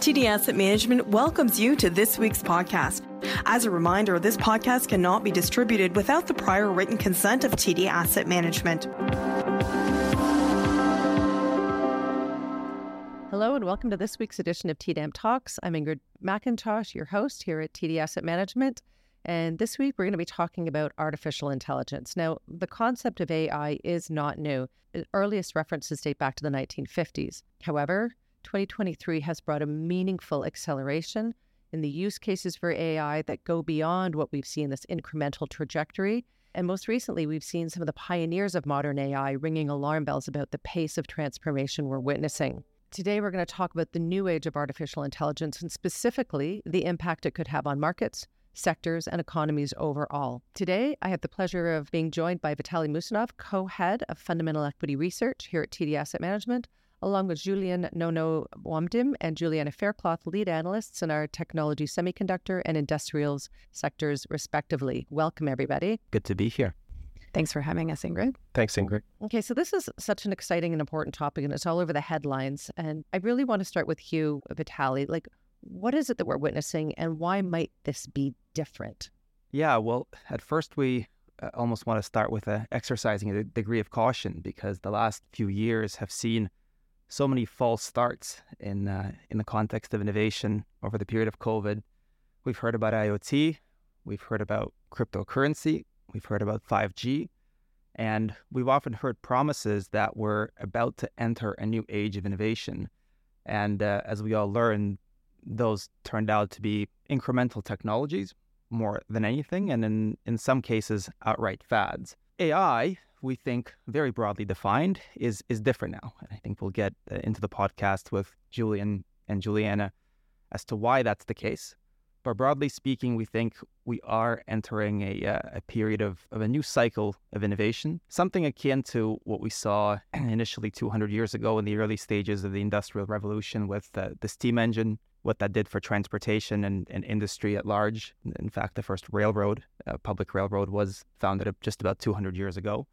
TD Asset Management welcomes you to this week's podcast. As a reminder, this podcast cannot be distributed without the prior written consent of TD Asset Management. Hello and welcome to this week's edition of TDAM Talks. I'm Ingrid Macintosh, your host here at TD Asset Management. And this week we're going to be talking about artificial intelligence. Now, the concept of AI is not new. The earliest references date back to the 1950s. However, 2023 has brought a meaningful acceleration in the use cases for AI that go beyond what we've seen this incremental trajectory. And most recently, we've seen some of the pioneers of modern AI ringing alarm bells about the pace of transformation we're witnessing. Today, we're going to talk about the new age of artificial intelligence and specifically the impact it could have on markets, sectors, and economies overall. Today, I have the pleasure of being joined by Vitali Mossounov, co head of fundamental equity research here at TD Asset Management, along with Julian Nono Wamdim and Juliana Faircloth, lead analysts in our technology, semiconductor, and industrials sectors, respectively. Welcome, everybody. Good to be here. Thanks for having us, Ingrid. Thanks, Ingrid. Okay, so this is such an exciting and important topic, and it's all over the headlines. And I really want to start with Hugh Vitali. Like, what is it that we're witnessing, and why might this be different? Yeah, well, at first we uh, almost want to start with uh, exercising a degree of caution because the last few years have seen so many false starts in uh, in the context of innovation over the period of COVID. We've heard about IoT, we've heard about cryptocurrency, we've heard about 5G, and we've often heard promises that we're about to enter a new age of innovation. And uh, as we all learned, those turned out to be incremental technologies more than anything, and in, in some cases, outright fads. AI we think very broadly defined is is different now. And I think we'll get uh, into the podcast with Julien and Juliana as to why that's the case. But broadly speaking, we think we are entering a, uh, a period of, of a new cycle of innovation, something akin to what we saw initially 200 years ago in the early stages of the Industrial Revolution with uh, the steam engine, what that did for transportation and, and industry at large. In fact, the first railroad, uh, public railroad, was founded just about 200 years ago.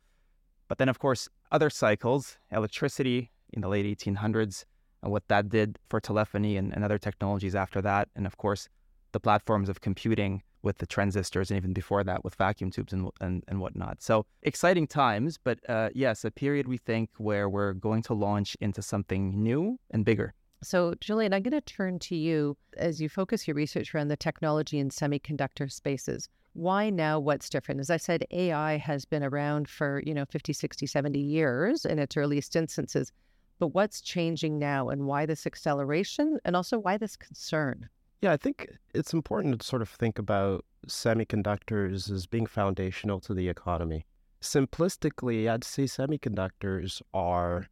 But then, of course, other cycles, electricity in the late 1800s, and what that did for telephony and, and other technologies after that. And of course, the platforms of computing with the transistors, and even before that with vacuum tubes and, and, and whatnot. So exciting times, but uh, yes, a period we think where we're going to launch into something new and bigger. So, Julien, I'm going to turn to you as you focus your research around the technology and semiconductor spaces why now what's different? As i said ai has been around for you know 50 60 70 years in its earliest instances but what's changing now and why this acceleration and also why this concern? Yeah i think it's important to sort of think about semiconductors as being foundational to the economy. Simplistically i'd say semiconductors are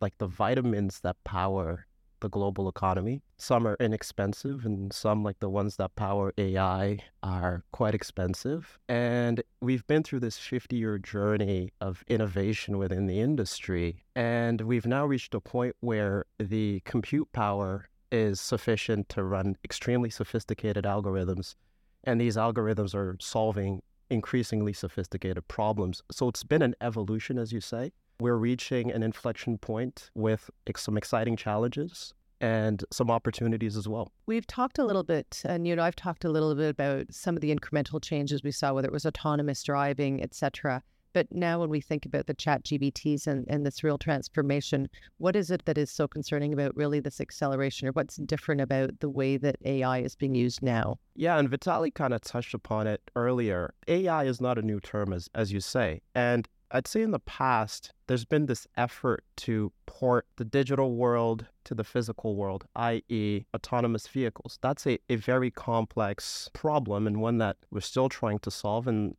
like the vitamins that power the global economy. Some are inexpensive, and some, like the ones that power AI, are quite expensive. And we've been through this 50 year journey of innovation within the industry. And we've now reached a point where the compute power is sufficient to run extremely sophisticated algorithms. And these algorithms are solving increasingly sophisticated problems. So it's been an evolution, as you say. We're reaching an inflection point with some exciting challenges and some opportunities as well. We've talked a little bit, and you know, I've talked a little bit about some of the incremental changes we saw, whether it was autonomous driving, etc. But now, when we think about the ChatGPTs and, and this real transformation, what is it that is so concerning about really this acceleration, or what's different about the way that AI is being used now? Yeah, and Vitali kind of touched upon it earlier. AI is not a new term, as, as you say. And I'd say in the past, there's been this effort to port the digital world to the physical world, i.e., autonomous vehicles. That's a, a very complex problem and one that we're still trying to solve. And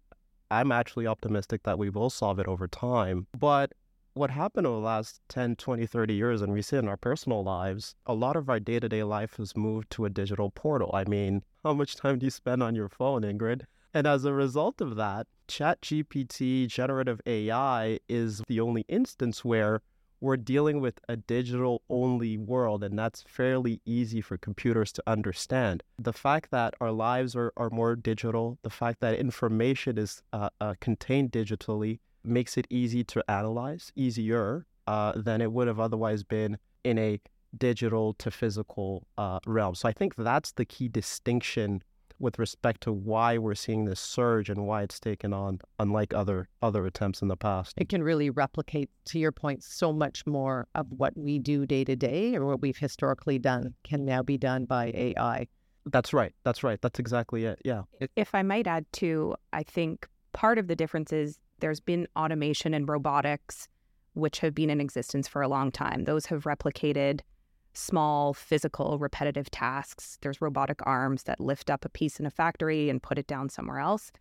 I'm actually optimistic that we will solve it over time. But what happened over the last 10, 20, 30 years, and we see in our personal lives, a lot of our day to day life has moved to a digital portal. I mean, how much time do you spend on your phone, Ingrid? And as a result of that, ChatGPT, generative AI, is the only instance where we're dealing with a digital only world, and that's fairly easy for computers to understand. The fact that our lives are, are more digital, the fact that information is uh, uh, contained digitally, makes it easy to analyze, easier uh, than it would have otherwise been in a digital to physical uh, realm. So I think that's the key distinction with respect to why we're seeing this surge and why it's taken on, unlike other other attempts in the past. It can really replicate, to your point, so much more of what we do day to day or what we've historically done can now be done by AI. That's right. That's right. That's exactly it. Yeah. If I might add too, I think part of the difference is there's been automation and robotics, which have been in existence for a long time. Those have replicated small, physical, repetitive tasks. There's robotic arms that lift up a piece in a factory and put it down somewhere else.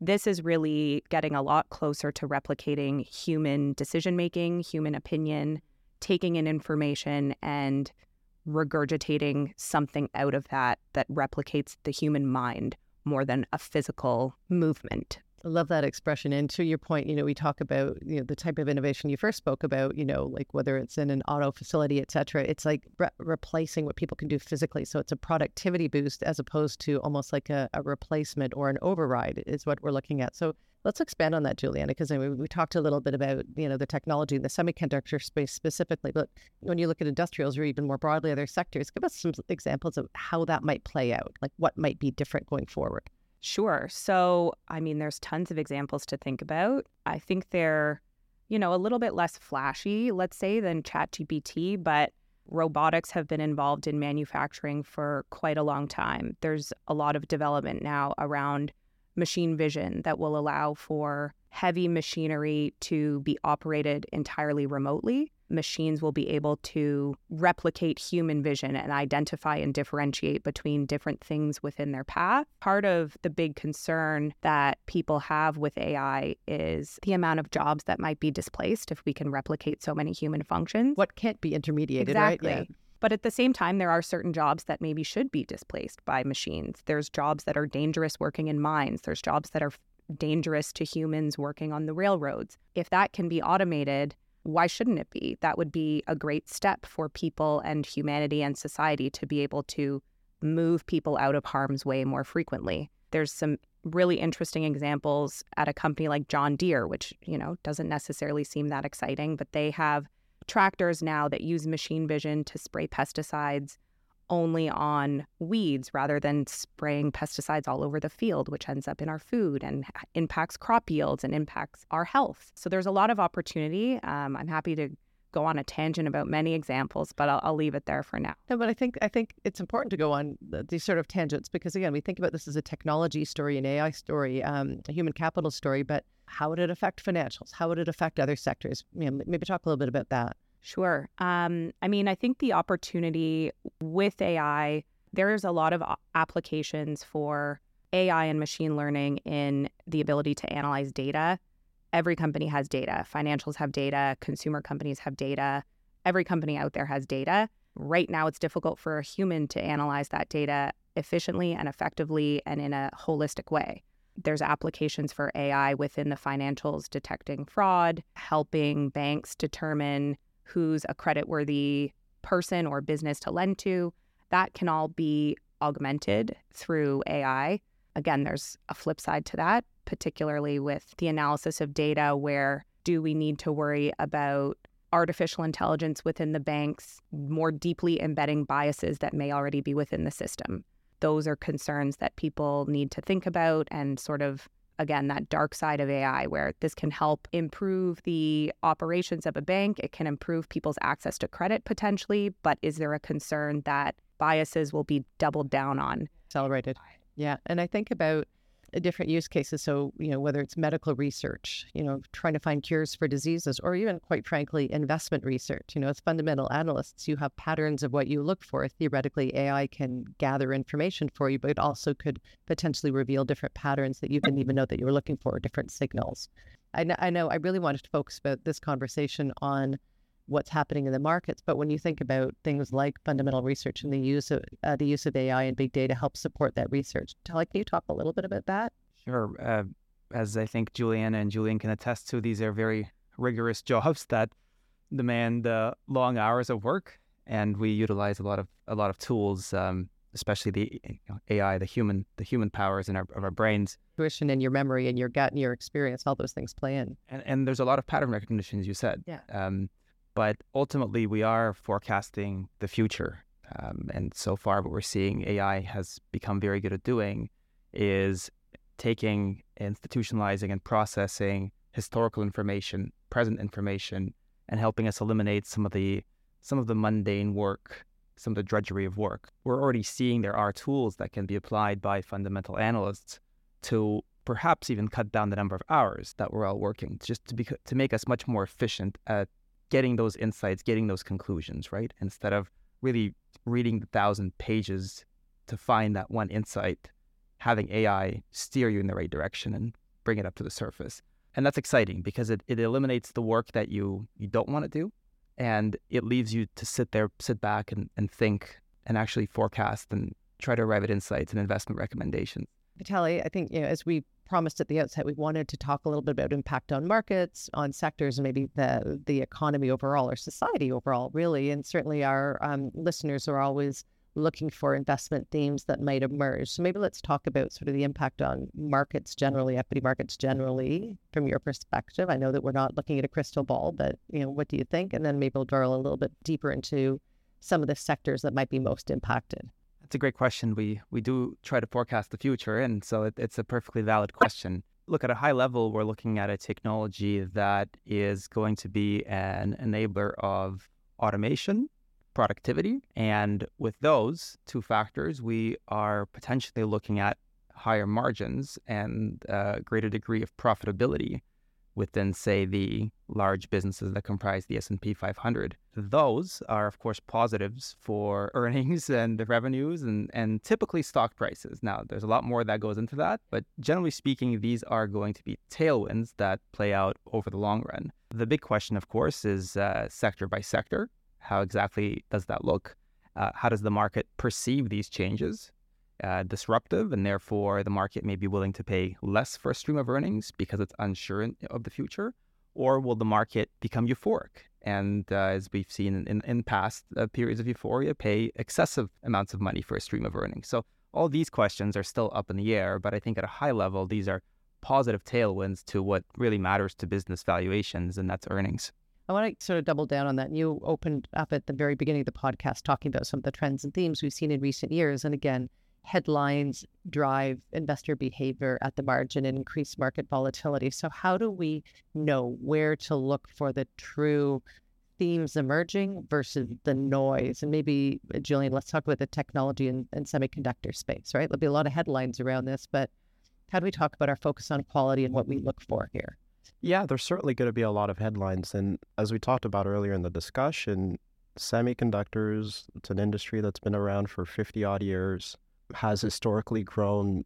This is really getting a lot closer to replicating human decision making, human opinion, taking in information and regurgitating something out of that that replicates the human mind more than a physical movement. I love that expression. And to your point, you know, we talk about you know the type of innovation you first spoke about. You know, like whether it's in an auto facility, et cetera. It's like re- replacing what people can do physically. So it's a productivity boost as opposed to almost like a, a replacement or an override is what we're looking at. So let's expand on that, Juliana, because I mean, we talked a little bit about you know the technology in the semiconductor space specifically, but when you look at industrials or even more broadly other sectors, give us some examples of how that might play out, like what might be different going forward. Sure. So, I mean, there's tons of examples to think about. I think they're, you know, a little bit less flashy, let's say, than ChatGPT, but robotics have been involved in manufacturing for quite a long time. There's a lot of development now around machine vision that will allow for heavy machinery to be operated entirely remotely machines will be able to replicate human vision and identify and differentiate between different things within their path. Part of the big concern that people have with AI is the amount of jobs that might be displaced if we can replicate so many human functions. What can't be intermediated, exactly. right? Yeah. But at the same time, there are certain jobs that maybe should be displaced by machines. There's jobs that are dangerous working in mines. There's jobs that are dangerous to humans working on the railroads. If that can be automated, why shouldn't it be? That would be a great step for people and humanity and society to be able to move people out of harm's way more frequently. There's some really interesting examples at a company like John Deere, which, you know, doesn't necessarily seem that exciting, but they have tractors now that use machine vision to spray pesticides only on weeds rather than spraying pesticides all over the field, which ends up in our food and impacts crop yields and impacts our health. So there's a lot of opportunity. Um, I'm happy to go on a tangent about many examples, but I'll, I'll, leave it there for now. No, but I think I think it's important to go on these sort of tangents because again, we think about this as a technology story, an AI story, um, a human capital story, but how would it affect financials? How would it affect other sectors? You know, maybe talk a little bit about that. Sure. Um, I mean, I think the opportunity with AI, there's a lot of applications for AI and machine learning in the ability to analyze data. Every company has data. Financials have data. Consumer companies have data. Every company out there has data. Right now, it's difficult for a human to analyze that data efficiently and effectively and in a holistic way. There's applications for AI within the financials detecting fraud, helping banks determine who's a creditworthy person or business to lend to. That can all be augmented through AI. Again, there's a flip side to that, particularly with the analysis of data where do we need to worry about artificial intelligence within the banks more deeply embedding biases that may already be within the system? Those are concerns that people need to think about and sort of again, that dark side of AI where this can help improve the operations of a bank. It can improve people's access to credit potentially. But is there a concern that biases will be doubled down on? Accelerated. Yeah. And I think about different use cases. So, you know, whether it's medical research, you know, trying to find cures for diseases, or even quite frankly, investment research. You know, as fundamental analysts, you have patterns of what you look for. Theoretically, AI can gather information for you, but it also could potentially reveal different patterns that you didn't even know that you were looking for, different signals. I know, I know I really wanted to focus about this conversation on what's happening in the markets. But when you think about things like fundamental research and the use of uh, the use of AI and big data helps support that research, Tali, can you talk a little bit about that? Sure. Uh, as I think Juliana and Julien can attest to, these are very rigorous jobs that demand uh, long hours of work, and we utilize a lot of a lot of tools. Um, especially the AI, the human, the human powers in our of our brains, intuition and your memory and your gut and your experience, all those things play in. And and there's a lot of pattern recognition, as you said. Yeah. Um, But ultimately, we are forecasting the future. Um, and so far, what we're seeing AI has become very good at doing is taking, institutionalizing, and processing historical information, present information, and helping us eliminate some of the some of the mundane work, some of the drudgery of work. We're already seeing there are tools that can be applied by fundamental analysts to perhaps even cut down the number of hours that we're all working, just to be to make us much more efficient at getting those insights, getting those conclusions, right? Instead of really reading the thousand pages to find that one insight, having AI steer you in the right direction and bring it up to the surface. And that's exciting because it, it eliminates the work that you you don't want to do and it leaves you to sit there, sit back and, and think and actually forecast and try to arrive at insights and investment recommendations. Vitali, I think you know, as we promised at the outset, we wanted to talk a little bit about impact on markets, on sectors, and maybe the the economy overall or society overall, really. And certainly, our um, listeners are always looking for investment themes that might emerge. So maybe let's talk about sort of the impact on markets generally, equity markets generally, from your perspective. I know that we're not looking at a crystal ball, but you know, what do you think? And then maybe we'll drill a little bit deeper into some of the sectors that might be most impacted. It's a great question. We we do try to forecast the future, and so it, it's a perfectly valid question. Look at a high level, we're looking at a technology that is going to be an enabler of automation, productivity, and with those two factors, we are potentially looking at higher margins and a greater degree of profitability within, say, the large businesses that comprise the S&P 500. Those are, of course, positives for earnings and revenues and, and typically stock prices. Now, there's a lot more that goes into that, but generally speaking, these are going to be tailwinds that play out over the long run. The big question, of course, is uh, sector by sector. How exactly does that look? Uh, how does the market perceive these changes? Uh, disruptive, and therefore the market may be willing to pay less for a stream of earnings because it's unsure of the future? Or will the market become euphoric? And uh, as we've seen in, in past uh, periods of euphoria, pay excessive amounts of money for a stream of earnings. So all these questions are still up in the air, but I think at a high level, these are positive tailwinds to what really matters to business valuations, and that's earnings. I want to sort of double down on that. You opened up at the very beginning of the podcast talking about some of the trends and themes we've seen in recent years. And again, headlines drive investor behavior at the margin and increase market volatility. So, how do we know where to look for the true themes emerging versus the noise? And maybe, uh, Julien, let's talk about the technology and, and semiconductor space, right? There'll be a lot of headlines around this, but how do we talk about our focus on quality and what we look for here? Yeah, there's certainly going to be a lot of headlines. And as we talked about earlier in the discussion, semiconductors, it's an industry that's been around for 50 odd years has historically grown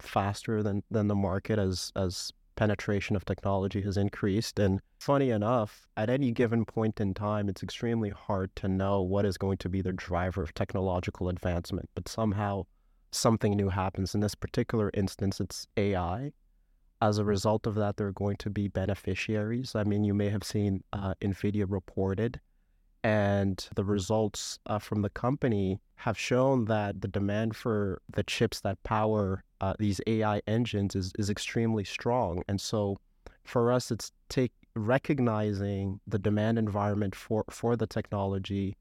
faster than than the market as as penetration of technology has increased. And funny enough, at any given point in time, it's extremely hard to know what is going to be the driver of technological advancement. But somehow something new happens. In this particular instance, it's AI. As a result of that, there are going to be beneficiaries. I mean, you may have seen uh, NVIDIA reported and the results uh, from the company have shown that the demand for the chips that power uh, these AI engines is, is extremely strong. And so for us, it's take recognizing the demand environment for, for the technology.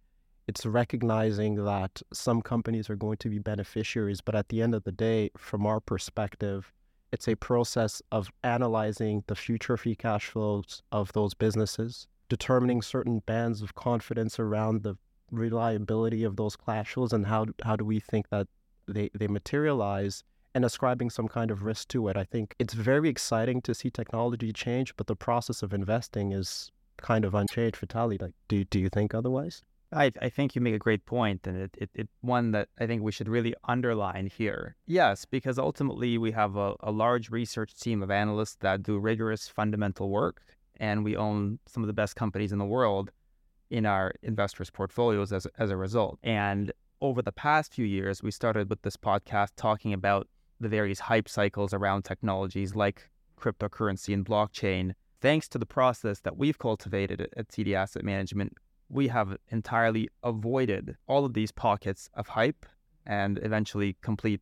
It's recognizing that some companies are going to be beneficiaries, but at the end of the day, from our perspective, it's a process of analyzing the future free cash flows of those businesses determining certain bands of confidence around the reliability of those flows and how how do we think that they they materialize and ascribing some kind of risk to it. I think it's very exciting to see technology change, but the process of investing is kind of unchanged. Vitali, like, do do you think otherwise? I, I think you make a great point, and it, it, it one that I think we should really underline here. Yes, because ultimately we have a, a large research team of analysts that do rigorous fundamental work and we own some of the best companies in the world in our investors' portfolios as, as a result. And over the past few years, we started with this podcast talking about the various hype cycles around technologies like cryptocurrency and blockchain. Thanks to the process that we've cultivated at TD Asset Management, we have entirely avoided all of these pockets of hype and eventually complete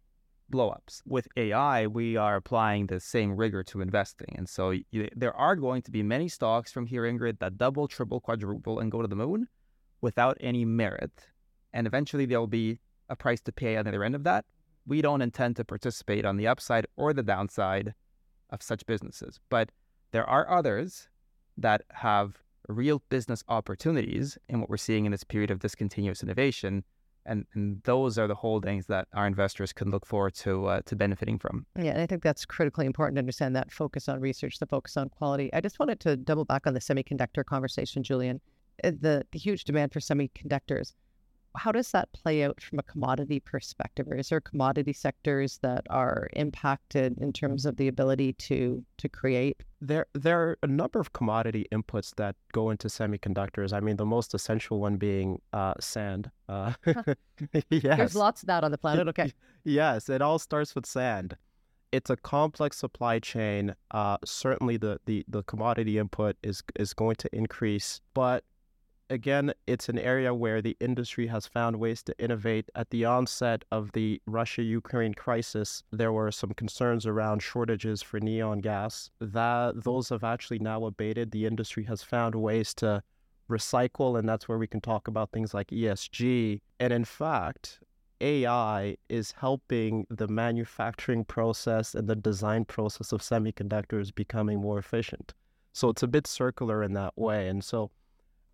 blowups. With AI, we are applying the same rigor to investing. And so you, there are going to be many stocks from here, Ingrid, that double, triple, quadruple, and go to the moon without any merit. And eventually there'll be a price to pay on the other end of that. We don't intend to participate on the upside or the downside of such businesses. But there are others that have real business opportunities in what we're seeing in this period of discontinuous innovation and, and those are the holdings that our investors can look forward to uh, to benefiting from. Yeah, and I think that's critically important to understand that focus on research, the focus on quality. I just wanted to double back on the semiconductor conversation, Julien. Uh, the, the huge demand for semiconductors how does that play out from a commodity perspective? Or is there commodity sectors that are impacted in terms of the ability to to create? There there are a number of commodity inputs that go into semiconductors. I mean, the most essential one being uh, sand. Uh, yes. There's lots of that on the planet. Okay. yes, it all starts with sand. It's a complex supply chain. Uh, certainly, the, the, the commodity input is is going to increase, but again, it's an area where the industry has found ways to innovate. At the onset of the Russia Ukraine crisis, there were some concerns around shortages for neon gas. That those have actually now abated. The industry has found ways to recycle, and that's where we can talk about things like ESG. And in fact, AI is helping the manufacturing process and the design process of semiconductors becoming more efficient. So it's a bit circular in that way. And so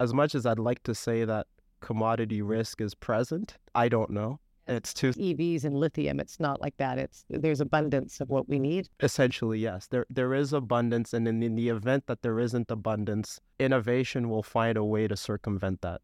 as much as I'd like to say that commodity risk is present, I don't know. It's too EVs and lithium. It's not like that. It's there's abundance of what we need. Essentially, yes. There there is abundance, and in, in the event that there isn't abundance, innovation will find a way to circumvent that.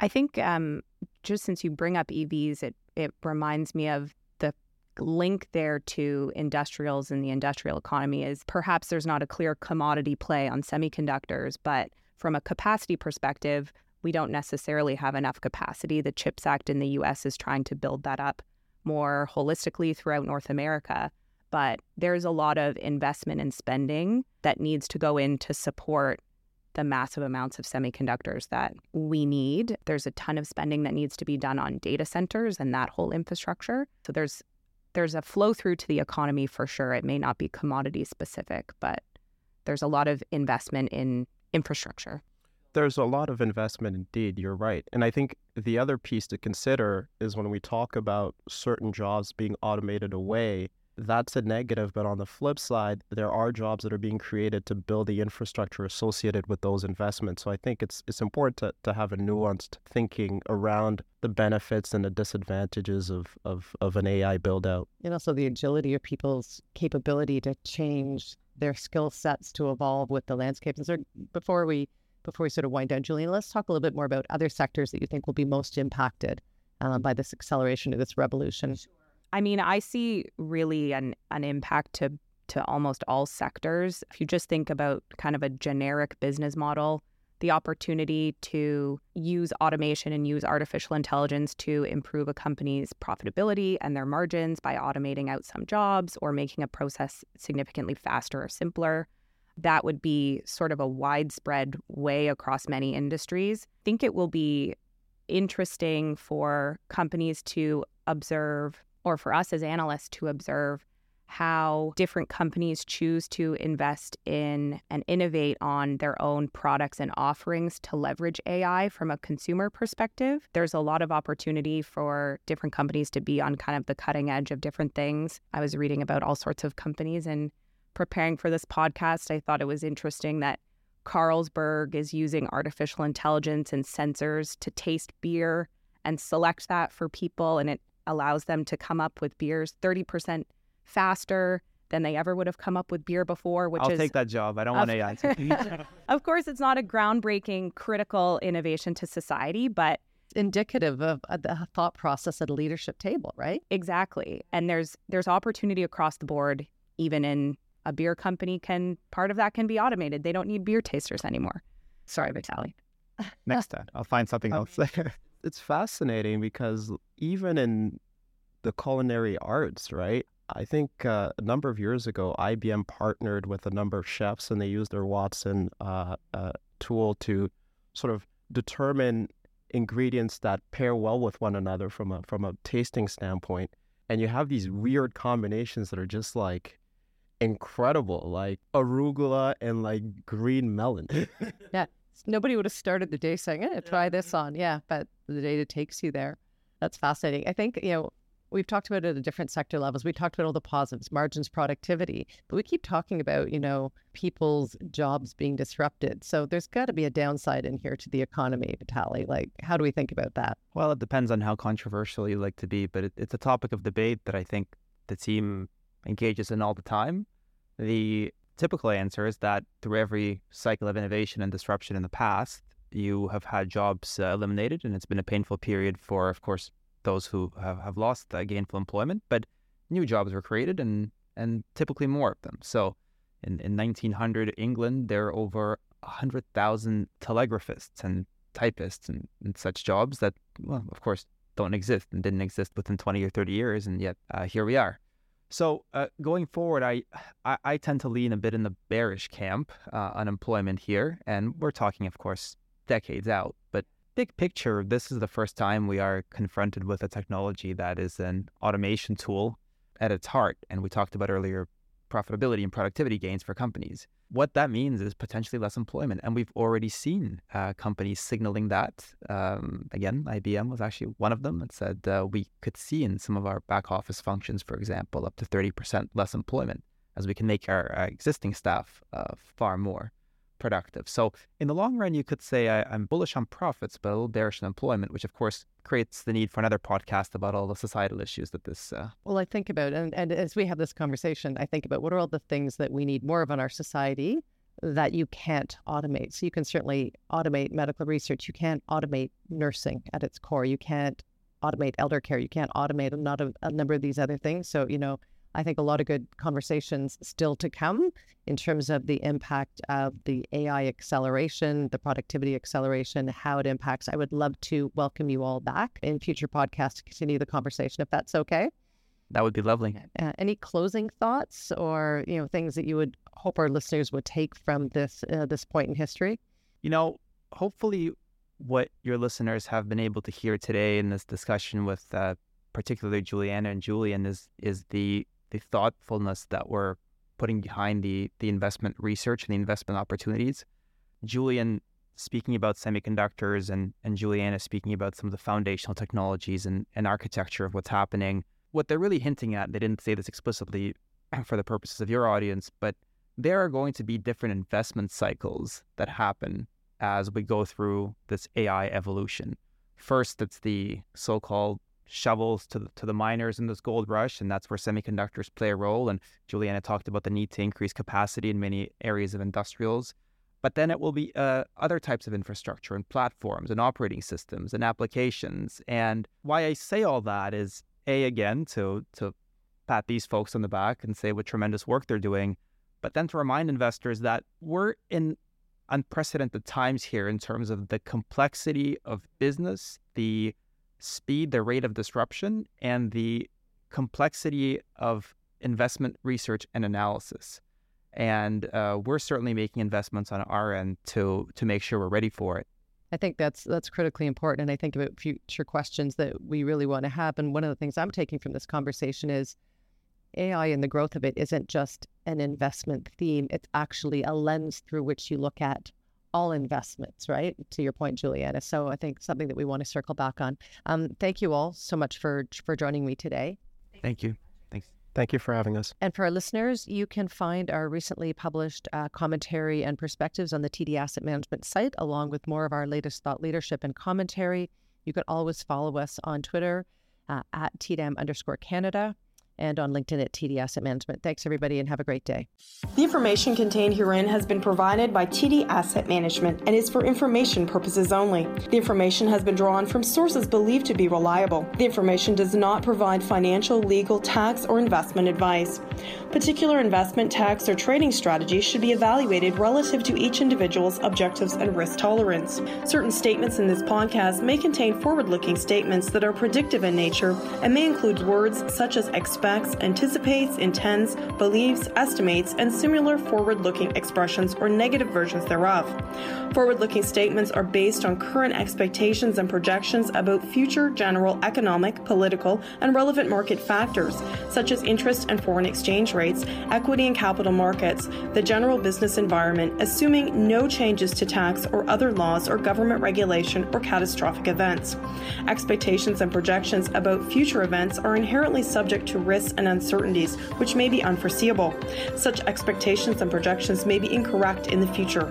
I think um, just since you bring up EVs, it it reminds me of the link there to industrials and the industrial economy is perhaps there's not a clear commodity play on semiconductors, but from a capacity perspective, we don't necessarily have enough capacity. The CHIPS Act in the US is trying to build that up more holistically throughout North America. But there's a lot of investment and spending that needs to go in to support the massive amounts of semiconductors that we need. There's a ton of spending that needs to be done on data centers and that whole infrastructure. So there's there's a flow through to the economy for sure. It may not be commodity specific, but there's a lot of investment in infrastructure. There's a lot of investment indeed, you're right. And I think the other piece to consider is when we talk about certain jobs being automated away, that's a negative. But on the flip side, there are jobs that are being created to build the infrastructure associated with those investments. So I think it's it's important to, to have a nuanced thinking around the benefits and the disadvantages of, of, of an AI build out. And also the agility of people's capability to change their skill sets to evolve with the landscape. And so before we before we sort of wind down, Julien, let's talk a little bit more about other sectors that you think will be most impacted uh, by this acceleration of this revolution. I mean, I see really an an impact to to almost all sectors. If you just think about kind of a generic business model, the opportunity to use automation and use artificial intelligence to improve a company's profitability and their margins by automating out some jobs or making a process significantly faster or simpler. That would be sort of a widespread way across many industries. I think it will be interesting for companies to observe, or for us as analysts to observe, how different companies choose to invest in and innovate on their own products and offerings to leverage AI from a consumer perspective. There's a lot of opportunity for different companies to be on kind of the cutting edge of different things. I was reading about all sorts of companies and preparing for this podcast, I thought it was interesting that Carlsberg is using artificial intelligence and sensors to taste beer and select that for people and it allows them to come up with beers 30% faster than they ever would have come up with beer before, which I'll is take that job. I don't want AI. of course, it's not a groundbreaking, critical innovation to society, but indicative of uh, the thought process at a leadership table, right? Exactly. And there's there's opportunity across the board, even in a beer company can part of that can be automated. They don't need beer tasters anymore. Sorry, Vitali. Next time, I'll find something um, else there. It's fascinating because even in the culinary arts, right? I think uh, a number of years ago, IBM partnered with a number of chefs and they used their Watson uh, uh, tool to sort of determine ingredients that pair well with one another from a from a tasting standpoint. and you have these weird combinations that are just like incredible, like arugula and like green melon. yeah. Nobody would have started the day saying, eh, try this on. Yeah. But the data takes you there. That's fascinating. I think, you know, we've talked about it at different sector levels. We talked about all the positives, margins, productivity, but we keep talking about, you know, people's jobs being disrupted. So there's got to be a downside in here to the economy, Vitali. Like, how do we think about that? Well, it depends on how controversial you like to be, but it, it's a topic of debate that I think the team engages in all the time. The typical answer is that through every cycle of innovation and disruption in the past, you have had jobs uh, eliminated, and it's been a painful period for, of course, those who have, have lost uh, gainful employment. But new jobs were created, and and typically more of them. So, in, in 1900 England, there are over 100,000 telegraphists and typists and, and, such jobs that, well, of course, don't exist and didn't exist within 20 or 30 years, and yet uh, here we are. So uh, going forward, I, I, I tend to lean a bit in the bearish camp uh, unemployment here, and we're talking, of course, decades out. But big picture, this is the first time we are confronted with a technology that is an automation tool at its heart, and we talked about earlier profitability and productivity gains for companies. What that means is potentially less employment. And we've already seen uh, companies signaling that. Um, again, IBM was actually one of them that said uh, we could see in some of our back office functions, for example, up to 30% less employment as we can make our, our existing staff uh, far more productive. So in the long run, you could say I, am bullish on profits, but a little bearish on employment, which of course creates the need for another podcast about all the societal issues that this. Uh... Well, I think about and, and as we have this conversation, I think about what are all the things that we need more of in our society that you can't automate. So you can certainly automate medical research. You can't automate nursing at its core. You can't automate elder care. You can't automate a, not a, a number of these other things. So you know I think a lot of good conversations still to come in terms of the impact of the AI acceleration, the productivity acceleration, how it impacts. I would love to welcome you all back in future podcasts to continue the conversation, if that's okay. That would be lovely. Uh, any closing thoughts or you know things that you would hope our listeners would take from this uh, this point in history? You know, hopefully, what your listeners have been able to hear today in this discussion with uh, particularly Juliana and Julien is is the the thoughtfulness that we're putting behind the the investment research and the investment opportunities. Julien speaking about semiconductors and and Juliana speaking about some of the foundational technologies and, and architecture of what's happening. What they're really hinting at, they didn't say this explicitly for the purposes of your audience, but there are going to be different investment cycles that happen as we go through this AI evolution. First, it's the so-called shovels to the, to the miners in this gold rush, and that's where semiconductors play a role. And Juliana talked about the need to increase capacity in many areas of industrials. But then it will be uh, other types of infrastructure and platforms and operating systems and applications. And why I say all that is a again to to pat these folks on the back and say what tremendous work they're doing, but then to remind investors that we're in unprecedented times here in terms of the complexity of business, the speed, the rate of disruption, and the complexity of investment research and analysis. And uh, we're certainly making investments on our end to to make sure we're ready for it. I think that's that's critically important. And I think about future questions that we really want to have. And one of the things I'm taking from this conversation is AI and the growth of it isn't just an investment theme. It's actually a lens through which you look at all investments, right? To your point, Juliana. So I think something that we want to circle back on. Um, thank you all so much for for joining me today. Thank you. Thanks. Thank you for having us. And for our listeners, you can find our recently published uh, commentary and perspectives on the TD Asset Management site, along with more of our latest thought leadership and commentary. You can always follow us on Twitter uh, at TDAM underscore Canada and on LinkedIn at TD Asset Management. Thanks, everybody, and have a great day. The information contained herein has been provided by TD Asset Management and is for information purposes only. The information has been drawn from sources believed to be reliable. The information does not provide financial, legal, tax, or investment advice. Particular investment, tax, or trading strategies should be evaluated relative to each individual's objectives and risk tolerance. Certain statements in this podcast may contain forward looking statements that are predictive in nature and may include words such as expect expects, anticipates, intends, believes, estimates, and similar forward looking expressions or negative versions thereof. Forward looking statements are based on current expectations and projections about future general economic, political, and relevant market factors, such as interest and foreign exchange rates, equity and capital markets, the general business environment, assuming no changes to tax or other laws or government regulation or catastrophic events. Expectations and projections about future events are inherently subject to risks and uncertainties, which may be unforeseeable. Such expectations and projections may be incorrect in the future.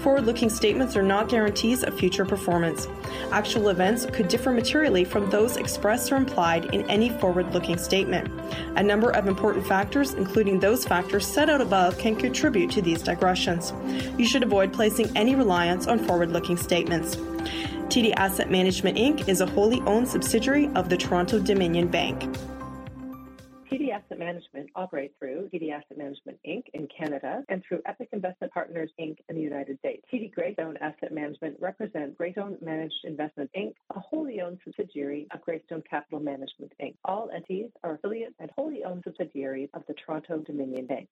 Forward looking statements are not guarantees of future performance. Actual events could differ materially from those expressed or implied in any forward looking statement. A number of important factors, including those factors set out above, can contribute to these digressions. You should avoid placing any reliance on forward looking statements. TD Asset Management Inc. is a wholly owned subsidiary of the Toronto Dominion Bank. TD Asset Management operates through TD Asset Management Inc. in Canada and through Epoch Investment Partners Inc. in the United States. TD Greystone Asset Management represents Greystone Managed Investment Inc., a wholly owned subsidiary of Greystone Capital Management Inc. All entities are affiliates and wholly owned subsidiaries of the Toronto Dominion Bank.